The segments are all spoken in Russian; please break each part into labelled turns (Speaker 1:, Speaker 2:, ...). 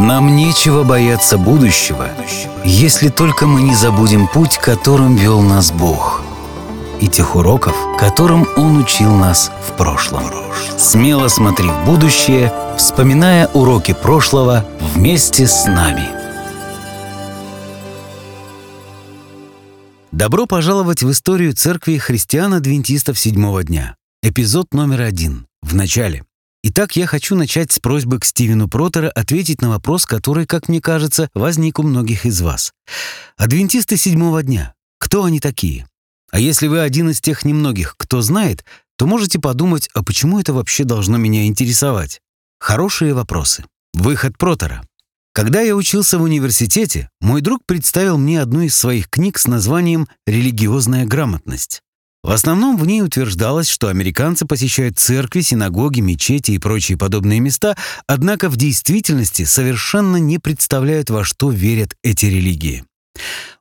Speaker 1: Нам нечего бояться будущего, если только мы не забудем путь, которым вел нас Бог, и тех уроков, которым Он учил нас в прошлом. Смело смотри в будущее, вспоминая уроки прошлого вместе с нами. Добро пожаловать в историю церкви христиан-адвентистов седьмого дня. Эпизод номер один. В начале. Итак, я хочу начать с просьбы к Стивену Протера ответить на вопрос, который, как мне кажется, возник у многих из вас. Адвентисты седьмого дня. Кто они такие? А если вы один из тех немногих, кто знает, то можете подумать, а почему это вообще должно меня интересовать? Хорошие вопросы. Выход Протера. Когда я учился в университете, мой друг представил мне одну из своих книг с названием «Религиозная грамотность». В основном в ней утверждалось, что американцы посещают церкви, синагоги, мечети и прочие подобные места, однако в действительности совершенно не представляют, во что верят эти религии.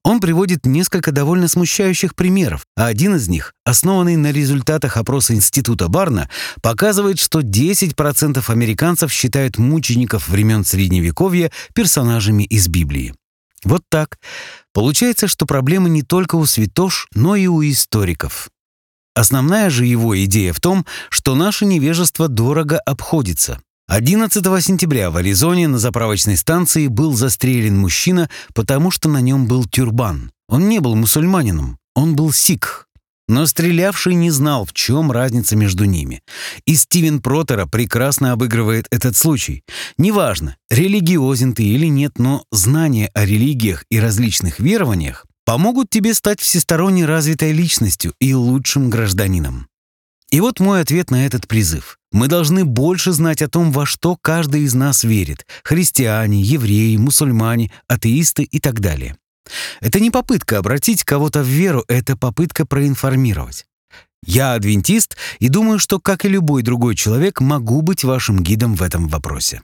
Speaker 1: Он приводит несколько довольно смущающих примеров, а один из них, основанный на результатах опроса Института Барна, показывает, что 10% американцев считают мучеников времен Средневековья персонажами из Библии. Вот так. Получается, что проблема не только у святош, но и у историков. Основная же его идея в том, что наше невежество дорого обходится. 11 сентября в Аризоне на заправочной станции был застрелен мужчина, потому что на нем был тюрбан. Он не был мусульманином, он был сикх. Но стрелявший не знал, в чем разница между ними. И Стивен Протера прекрасно обыгрывает этот случай. Неважно, религиозен ты или нет, но знания о религиях и различных верованиях помогут тебе стать всесторонне развитой личностью и лучшим гражданином. И вот мой ответ на этот призыв. Мы должны больше знать о том, во что каждый из нас верит. Христиане, евреи, мусульмане, атеисты и так далее. Это не попытка обратить кого-то в веру, это попытка проинформировать. Я адвентист и думаю, что, как и любой другой человек, могу быть вашим гидом в этом вопросе.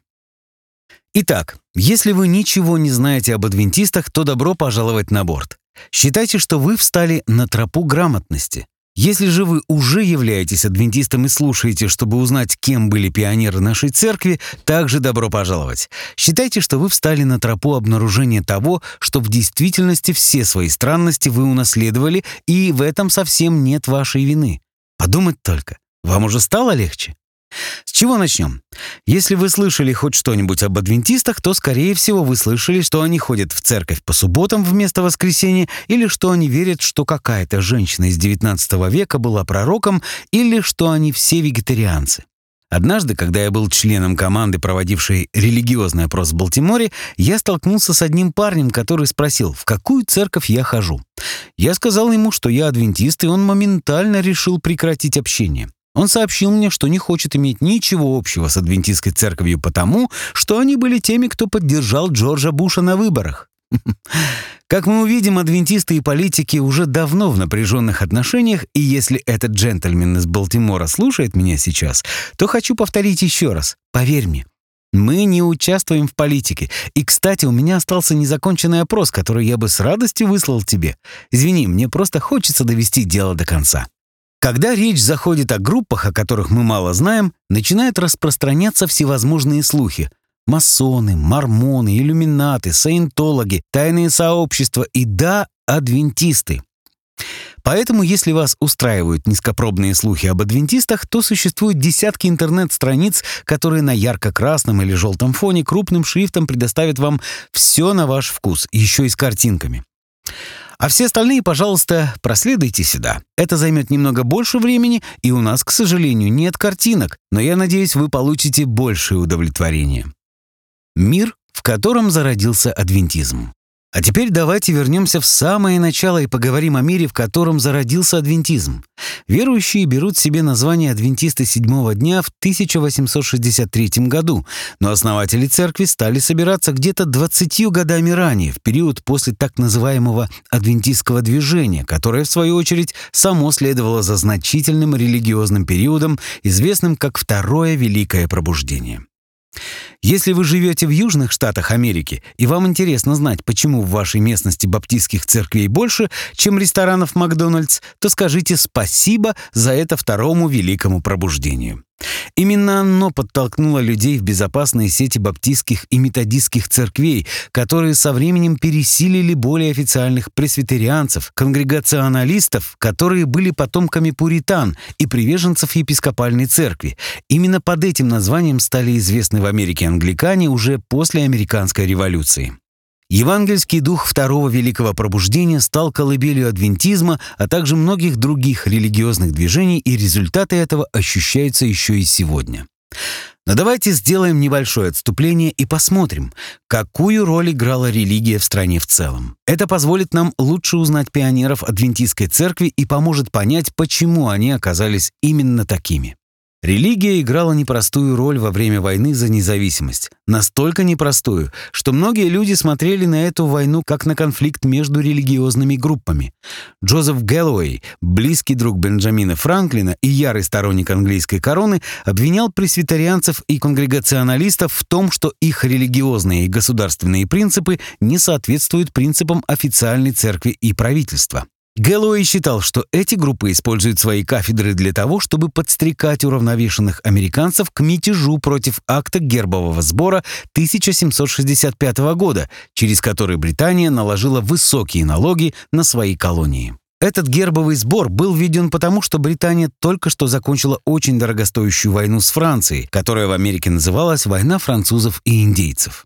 Speaker 1: Итак, если вы ничего не знаете об адвентистах, то добро пожаловать на борт. Считайте, что вы встали на тропу грамотности. Если же вы уже являетесь адвентистом и слушаете, чтобы узнать, кем были пионеры нашей церкви, также добро пожаловать. Считайте, что вы встали на тропу обнаружения того, что в действительности все свои странности вы унаследовали, и в этом совсем нет вашей вины. Подумать только, вам уже стало легче? Чего начнем? Если вы слышали хоть что-нибудь об адвентистах, то, скорее всего, вы слышали, что они ходят в церковь по субботам вместо воскресенья, или что они верят, что какая-то женщина из XIX века была пророком, или что они все вегетарианцы. Однажды, когда я был членом команды, проводившей религиозный опрос в Балтиморе, я столкнулся с одним парнем, который спросил, в какую церковь я хожу. Я сказал ему, что я адвентист, и он моментально решил прекратить общение. Он сообщил мне, что не хочет иметь ничего общего с адвентистской церковью потому, что они были теми, кто поддержал Джорджа Буша на выборах. Как мы увидим, адвентисты и политики уже давно в напряженных отношениях, и если этот джентльмен из Балтимора слушает меня сейчас, то хочу повторить еще раз. Поверь мне, мы не участвуем в политике. И, кстати, у меня остался незаконченный опрос, который я бы с радостью выслал тебе. Извини, мне просто хочется довести дело до конца. Когда речь заходит о группах, о которых мы мало знаем, начинают распространяться всевозможные слухи. Масоны, мормоны, иллюминаты, саентологи, тайные сообщества и, да, адвентисты. Поэтому, если вас устраивают низкопробные слухи об адвентистах, то существуют десятки интернет-страниц, которые на ярко-красном или желтом фоне крупным шрифтом предоставят вам все на ваш вкус, еще и с картинками. А все остальные, пожалуйста, проследуйте сюда. Это займет немного больше времени, и у нас, к сожалению, нет картинок, но я надеюсь, вы получите большее удовлетворение. Мир, в котором зародился адвентизм. А теперь давайте вернемся в самое начало и поговорим о мире, в котором зародился адвентизм. Верующие берут себе название адвентисты седьмого дня в 1863 году, но основатели церкви стали собираться где-то 20 годами ранее, в период после так называемого адвентистского движения, которое, в свою очередь, само следовало за значительным религиозным периодом, известным как Второе Великое Пробуждение. Если вы живете в Южных Штатах Америки, и вам интересно знать, почему в вашей местности баптистских церквей больше, чем ресторанов Макдональдс, то скажите спасибо за это второму великому пробуждению. Именно оно подтолкнуло людей в безопасные сети баптистских и методистских церквей, которые со временем пересилили более официальных пресвитерианцев, конгрегационалистов, которые были потомками пуритан и приверженцев епископальной церкви. Именно под этим названием стали известны в Америке англикане уже после американской революции. Евангельский дух Второго Великого Пробуждения стал колыбелью адвентизма, а также многих других религиозных движений, и результаты этого ощущаются еще и сегодня. Но давайте сделаем небольшое отступление и посмотрим, какую роль играла религия в стране в целом. Это позволит нам лучше узнать пионеров адвентистской церкви и поможет понять, почему они оказались именно такими. Религия играла непростую роль во время войны за независимость. Настолько непростую, что многие люди смотрели на эту войну как на конфликт между религиозными группами. Джозеф Гэллоуэй, близкий друг Бенджамина Франклина и ярый сторонник английской короны, обвинял пресвитерианцев и конгрегационалистов в том, что их религиозные и государственные принципы не соответствуют принципам официальной церкви и правительства. Гэллоуэй считал, что эти группы используют свои кафедры для того, чтобы подстрекать уравновешенных американцев к мятежу против акта гербового сбора 1765 года, через который Британия наложила высокие налоги на свои колонии. Этот гербовый сбор был введен потому, что Британия только что закончила очень дорогостоящую войну с Францией, которая в Америке называлась «Война французов и индейцев».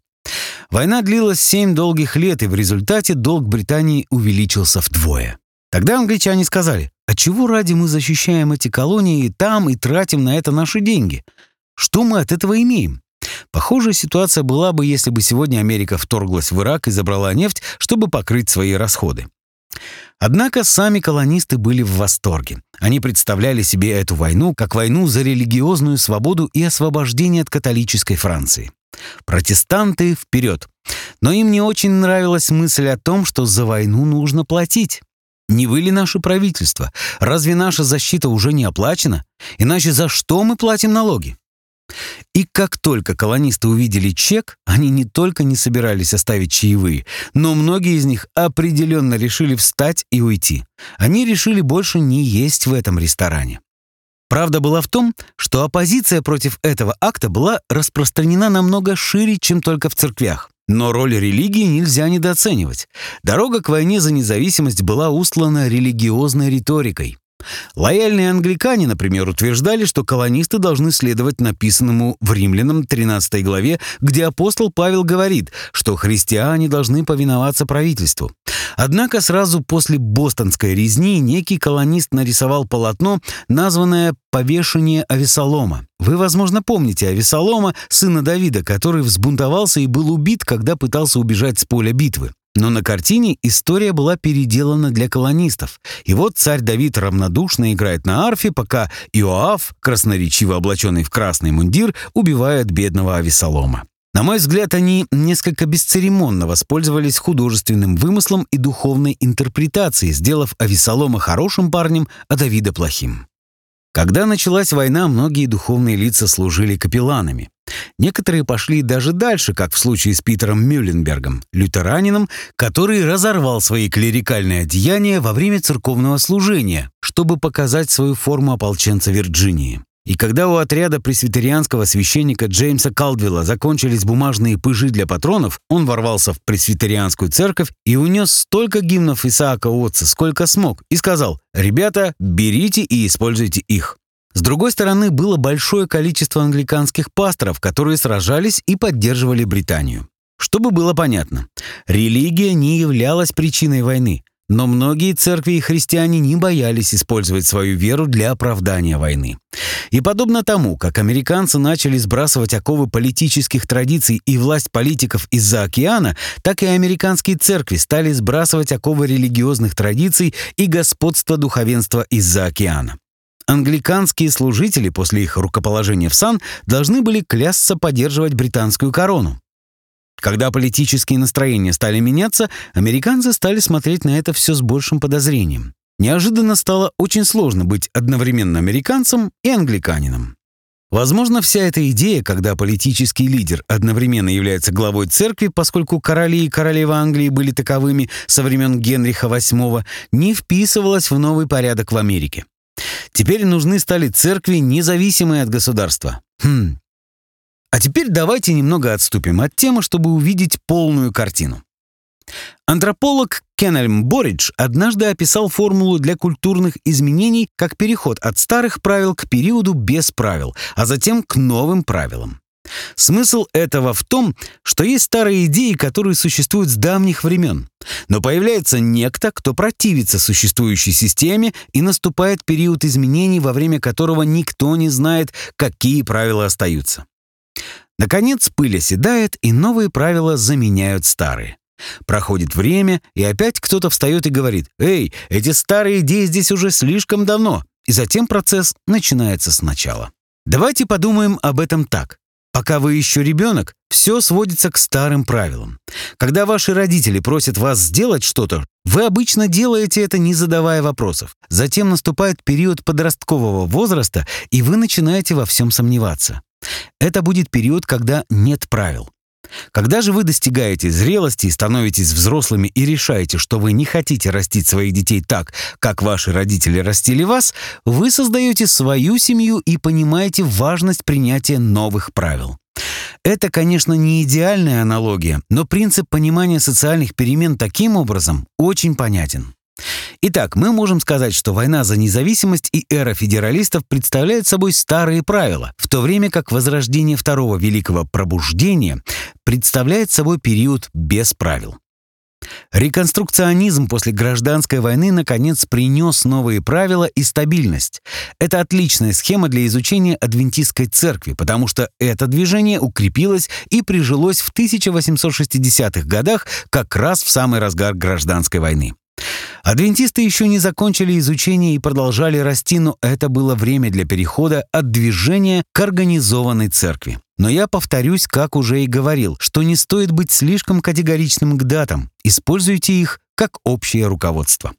Speaker 1: Война длилась семь долгих лет, и в результате долг Британии увеличился вдвое. Тогда англичане сказали, а чего ради мы защищаем эти колонии там и тратим на это наши деньги? Что мы от этого имеем? Похожая ситуация была бы, если бы сегодня Америка вторглась в Ирак и забрала нефть, чтобы покрыть свои расходы. Однако сами колонисты были в восторге. Они представляли себе эту войну как войну за религиозную свободу и освобождение от католической Франции. Протестанты вперед! Но им не очень нравилась мысль о том, что за войну нужно платить. Не вы ли наше правительство? Разве наша защита уже не оплачена? Иначе за что мы платим налоги? И как только колонисты увидели чек, они не только не собирались оставить чаевые, но многие из них определенно решили встать и уйти. Они решили больше не есть в этом ресторане. Правда была в том, что оппозиция против этого акта была распространена намного шире, чем только в церквях. Но роль религии нельзя недооценивать. Дорога к войне за независимость была устлана религиозной риторикой. Лояльные англикане, например, утверждали, что колонисты должны следовать написанному в Римлянам 13 главе, где апостол Павел говорит, что христиане должны повиноваться правительству. Однако сразу после бостонской резни некий колонист нарисовал полотно, названное «Повешение Авесолома». Вы, возможно, помните Авесолома, сына Давида, который взбунтовался и был убит, когда пытался убежать с поля битвы. Но на картине история была переделана для колонистов. И вот царь Давид равнодушно играет на арфе, пока Иоав, красноречиво облаченный в красный мундир, убивает бедного Авесолома. На мой взгляд, они несколько бесцеремонно воспользовались художественным вымыслом и духовной интерпретацией, сделав Авесолома хорошим парнем, а Давида плохим. Когда началась война, многие духовные лица служили капелланами. Некоторые пошли даже дальше, как в случае с Питером Мюлленбергом, лютеранином, который разорвал свои клерикальные одеяния во время церковного служения, чтобы показать свою форму ополченца Вирджинии. И когда у отряда пресвитерианского священника Джеймса Калдвилла закончились бумажные пыжи для патронов, он ворвался в пресвитерианскую церковь и унес столько гимнов Исаака Отца, сколько смог, и сказал «Ребята, берите и используйте их». С другой стороны, было большое количество англиканских пасторов, которые сражались и поддерживали Британию. Чтобы было понятно, религия не являлась причиной войны, но многие церкви и христиане не боялись использовать свою веру для оправдания войны. И подобно тому, как американцы начали сбрасывать оковы политических традиций и власть политиков из-за океана, так и американские церкви стали сбрасывать оковы религиозных традиций и господства духовенства из-за океана. Англиканские служители после их рукоположения в сан должны были клясться поддерживать британскую корону. Когда политические настроения стали меняться, американцы стали смотреть на это все с большим подозрением. Неожиданно стало очень сложно быть одновременно американцем и англиканином. Возможно, вся эта идея, когда политический лидер одновременно является главой церкви, поскольку короли и королева Англии были таковыми со времен Генриха VIII, не вписывалась в новый порядок в Америке. Теперь нужны стали церкви, независимые от государства. Хм. А теперь давайте немного отступим от темы, чтобы увидеть полную картину. Антрополог Кеннельм Боридж однажды описал формулу для культурных изменений как переход от старых правил к периоду без правил, а затем к новым правилам. Смысл этого в том, что есть старые идеи, которые существуют с давних времен, но появляется некто, кто противится существующей системе, и наступает период изменений, во время которого никто не знает, какие правила остаются. Наконец пыль оседает, и новые правила заменяют старые. Проходит время, и опять кто-то встает и говорит «Эй, эти старые идеи здесь уже слишком давно», и затем процесс начинается сначала. Давайте подумаем об этом так. Пока вы еще ребенок, все сводится к старым правилам. Когда ваши родители просят вас сделать что-то, вы обычно делаете это, не задавая вопросов. Затем наступает период подросткового возраста, и вы начинаете во всем сомневаться. Это будет период, когда нет правил. Когда же вы достигаете зрелости и становитесь взрослыми и решаете, что вы не хотите растить своих детей так, как ваши родители растили вас, вы создаете свою семью и понимаете важность принятия новых правил. Это, конечно, не идеальная аналогия, но принцип понимания социальных перемен таким образом очень понятен. Итак, мы можем сказать, что война за независимость и эра федералистов представляют собой старые правила, в то время как возрождение второго великого пробуждения представляет собой период без правил. Реконструкционизм после гражданской войны наконец принес новые правила и стабильность. Это отличная схема для изучения адвентистской церкви, потому что это движение укрепилось и прижилось в 1860-х годах как раз в самый разгар гражданской войны. Адвентисты еще не закончили изучение и продолжали расти, но это было время для перехода от движения к организованной церкви. Но я повторюсь, как уже и говорил, что не стоит быть слишком категоричным к датам. Используйте их как общее руководство.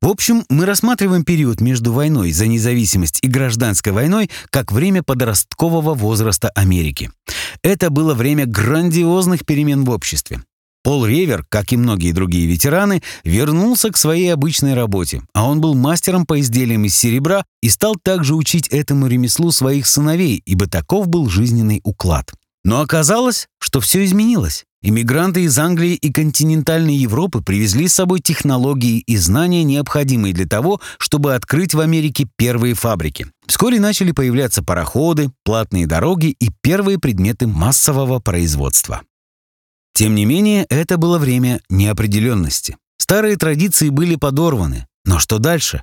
Speaker 1: В общем, мы рассматриваем период между войной за независимость и гражданской войной как время подросткового возраста Америки. Это было время грандиозных перемен в обществе. Пол Ревер, как и многие другие ветераны, вернулся к своей обычной работе, а он был мастером по изделиям из серебра и стал также учить этому ремеслу своих сыновей, ибо таков был жизненный уклад. Но оказалось, что все изменилось. Иммигранты из Англии и континентальной Европы привезли с собой технологии и знания, необходимые для того, чтобы открыть в Америке первые фабрики. Вскоре начали появляться пароходы, платные дороги и первые предметы массового производства. Тем не менее, это было время неопределенности. Старые традиции были подорваны. Но что дальше?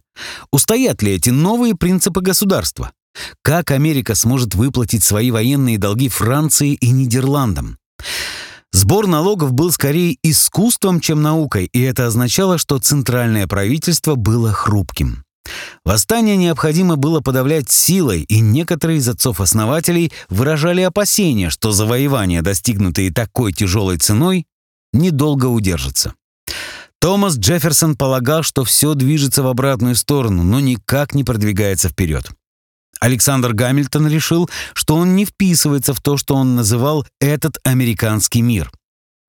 Speaker 1: Устоят ли эти новые принципы государства? Как Америка сможет выплатить свои военные долги Франции и Нидерландам? Сбор налогов был скорее искусством, чем наукой, и это означало, что центральное правительство было хрупким. Восстание необходимо было подавлять силой, и некоторые из отцов-основателей выражали опасения, что завоевания, достигнутые такой тяжелой ценой, недолго удержатся. Томас Джефферсон полагал, что все движется в обратную сторону, но никак не продвигается вперед. Александр Гамильтон решил, что он не вписывается в то, что он называл «этот американский мир».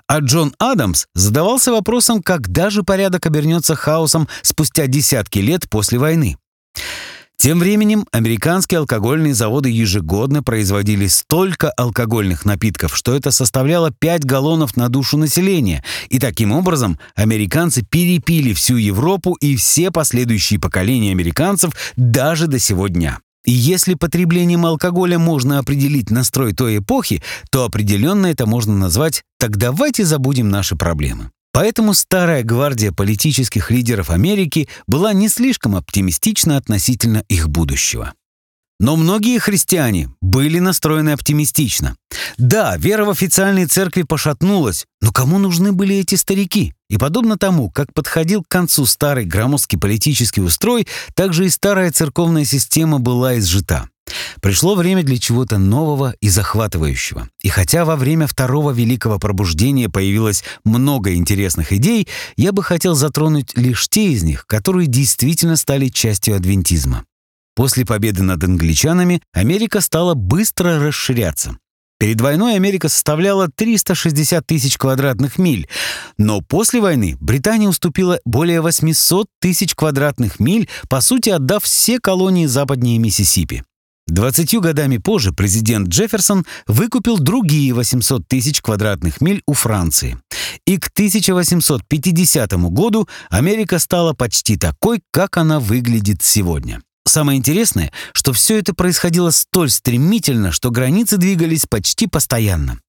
Speaker 1: А Джон Адамс задавался вопросом, когда же порядок обернется хаосом спустя десятки лет после войны. Тем временем американские алкогольные заводы ежегодно производили столько алкогольных напитков, что это составляло 5 галлонов на душу населения, и таким образом американцы перепили всю Европу и все последующие поколения американцев даже до сего дня. Если потреблением алкоголя можно определить настрой той эпохи, то определенно это можно назвать «так давайте забудем наши проблемы». Поэтому старая гвардия политических лидеров Америки была не слишком оптимистична относительно их будущего. Но многие христиане были настроены оптимистично. Да, вера в официальные церкви пошатнулась, но кому нужны были эти старики? И подобно тому, как подходил к концу старый громоздкий политический устрой, также и старая церковная система была изжита. Пришло время для чего-то нового и захватывающего. И хотя во время второго великого пробуждения появилось много интересных идей, я бы хотел затронуть лишь те из них, которые действительно стали частью адвентизма. После победы над англичанами Америка стала быстро расширяться. Перед войной Америка составляла 360 тысяч квадратных миль, но после войны Британия уступила более 800 тысяч квадратных миль, по сути отдав все колонии западнее Миссисипи. Двадцатью годами позже президент Джефферсон выкупил другие 800 тысяч квадратных миль у Франции. И к 1850 году Америка стала почти такой, как она выглядит сегодня. Самое интересное, что все это происходило столь стремительно, что границы двигались почти постоянно.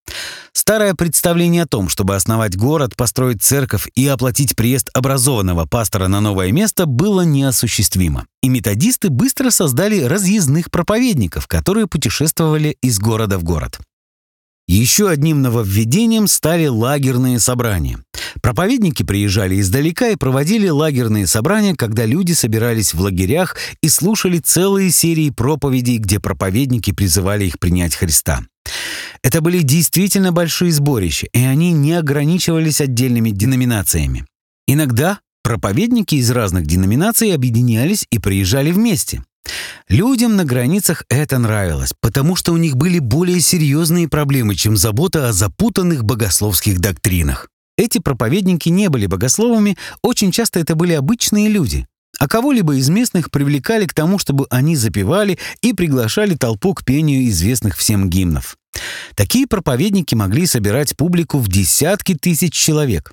Speaker 1: Старое представление о том, чтобы основать город, построить церковь и оплатить приезд образованного пастора на новое место, было неосуществимо. И методисты быстро создали разъездных проповедников, которые путешествовали из города в город. Еще одним нововведением стали лагерные собрания. Проповедники приезжали издалека и проводили лагерные собрания, когда люди собирались в лагерях и слушали целые серии проповедей, где проповедники призывали их принять Христа. Это были действительно большие сборища, и они не ограничивались отдельными деноминациями. Иногда проповедники из разных деноминаций объединялись и приезжали вместе. Людям на границах это нравилось, потому что у них были более серьезные проблемы, чем забота о запутанных богословских доктринах. Эти проповедники не были богословами, очень часто это были обычные люди. А кого-либо из местных привлекали к тому, чтобы они запевали и приглашали толпу к пению известных всем гимнов. Такие проповедники могли собирать публику в десятки тысяч человек.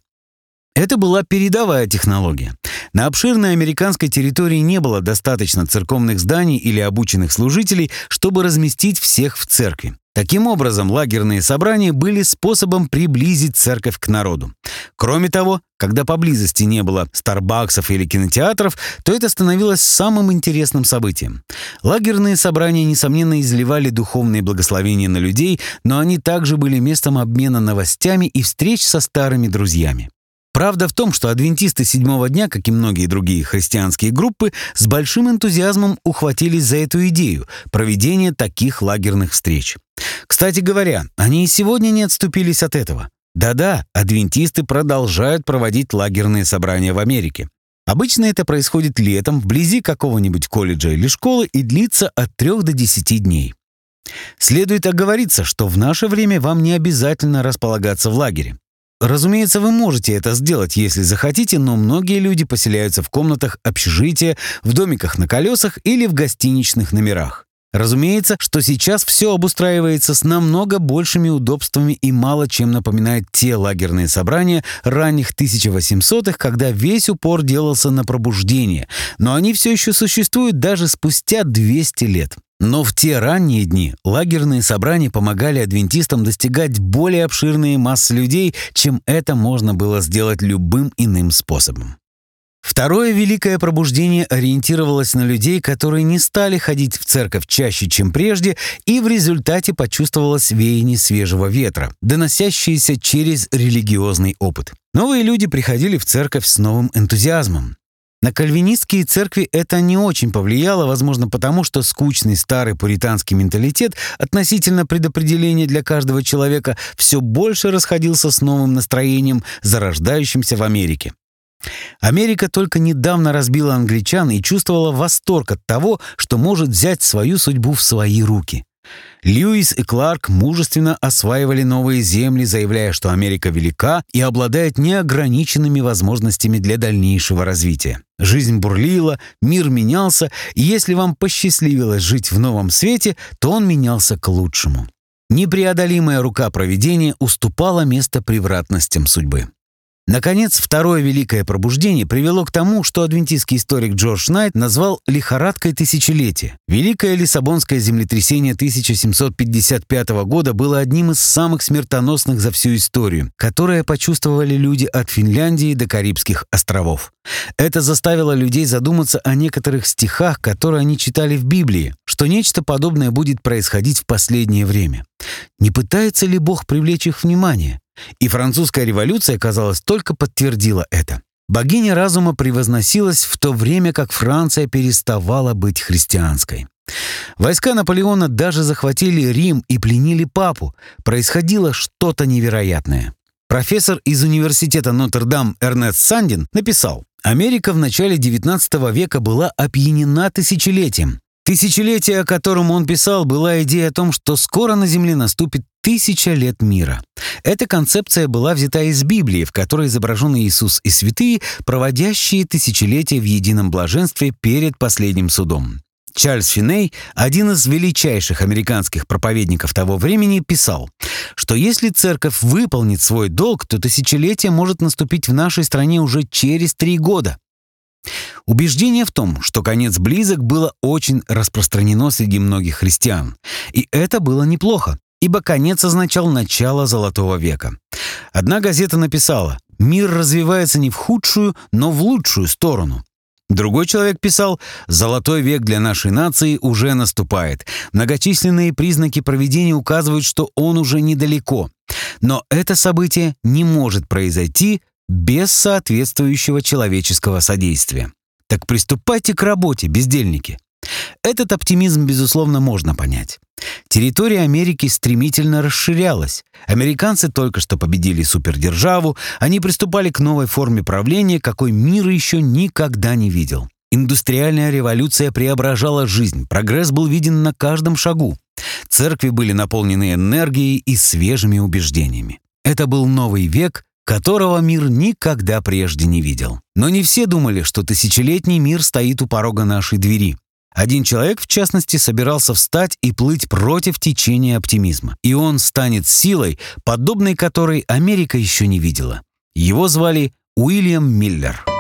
Speaker 1: Это была передовая технология. На обширной американской территории не было достаточно церковных зданий или обученных служителей, чтобы разместить всех в церкви. Таким образом, лагерные собрания были способом приблизить церковь к народу. Кроме того, когда поблизости не было старбаксов или кинотеатров, то это становилось самым интересным событием. Лагерные собрания, несомненно, изливали духовные благословения на людей, но они также были местом обмена новостями и встреч со старыми друзьями. Правда в том, что адвентисты седьмого дня, как и многие другие христианские группы, с большим энтузиазмом ухватились за эту идею проведения таких лагерных встреч. Кстати говоря, они и сегодня не отступились от этого. Да-да, адвентисты продолжают проводить лагерные собрания в Америке. Обычно это происходит летом, вблизи какого-нибудь колледжа или школы и длится от 3 до 10 дней. Следует оговориться, что в наше время вам не обязательно располагаться в лагере. Разумеется, вы можете это сделать, если захотите, но многие люди поселяются в комнатах общежития, в домиках на колесах или в гостиничных номерах. Разумеется, что сейчас все обустраивается с намного большими удобствами и мало чем напоминает те лагерные собрания ранних 1800-х, когда весь упор делался на пробуждение, но они все еще существуют даже спустя 200 лет. Но в те ранние дни лагерные собрания помогали адвентистам достигать более обширные массы людей, чем это можно было сделать любым иным способом. Второе великое пробуждение ориентировалось на людей, которые не стали ходить в церковь чаще, чем прежде, и в результате почувствовалось веяние свежего ветра, доносящееся через религиозный опыт. Новые люди приходили в церковь с новым энтузиазмом. На кальвинистские церкви это не очень повлияло, возможно, потому что скучный старый пуританский менталитет относительно предопределения для каждого человека все больше расходился с новым настроением, зарождающимся в Америке. Америка только недавно разбила англичан и чувствовала восторг от того, что может взять свою судьбу в свои руки. Льюис и Кларк мужественно осваивали новые земли, заявляя, что Америка велика и обладает неограниченными возможностями для дальнейшего развития. Жизнь бурлила, мир менялся, и если вам посчастливилось жить в новом свете, то он менялся к лучшему. Непреодолимая рука проведения уступала место превратностям судьбы. Наконец, второе великое пробуждение привело к тому, что адвентистский историк Джордж Найт назвал «лихорадкой тысячелетия». Великое Лиссабонское землетрясение 1755 года было одним из самых смертоносных за всю историю, которое почувствовали люди от Финляндии до Карибских островов. Это заставило людей задуматься о некоторых стихах, которые они читали в Библии, что нечто подобное будет происходить в последнее время. Не пытается ли Бог привлечь их внимание? И французская революция, казалось, только подтвердила это. Богиня разума превозносилась в то время, как Франция переставала быть христианской. Войска Наполеона даже захватили Рим и пленили папу. Происходило что-то невероятное. Профессор из университета Нотр-Дам Эрнест Сандин написал, «Америка в начале XIX века была опьянена тысячелетием. Тысячелетие, о котором он писал, была идея о том, что скоро на Земле наступит тысяча лет мира. Эта концепция была взята из Библии, в которой изображены Иисус и святые, проводящие тысячелетия в едином блаженстве перед последним судом. Чарльз Финей, один из величайших американских проповедников того времени, писал, что если церковь выполнит свой долг, то тысячелетие может наступить в нашей стране уже через три года. Убеждение в том, что конец близок, было очень распространено среди многих христиан. И это было неплохо, ибо конец означал начало Золотого века. Одна газета написала «Мир развивается не в худшую, но в лучшую сторону». Другой человек писал «Золотой век для нашей нации уже наступает. Многочисленные признаки проведения указывают, что он уже недалеко. Но это событие не может произойти без соответствующего человеческого содействия. Так приступайте к работе, бездельники. Этот оптимизм, безусловно, можно понять. Территория Америки стремительно расширялась. Американцы только что победили супердержаву, они приступали к новой форме правления, какой мир еще никогда не видел. Индустриальная революция преображала жизнь, прогресс был виден на каждом шагу. Церкви были наполнены энергией и свежими убеждениями. Это был новый век, которого мир никогда прежде не видел. Но не все думали, что тысячелетний мир стоит у порога нашей двери. Один человек, в частности, собирался встать и плыть против течения оптимизма. И он станет силой, подобной которой Америка еще не видела. Его звали Уильям Миллер.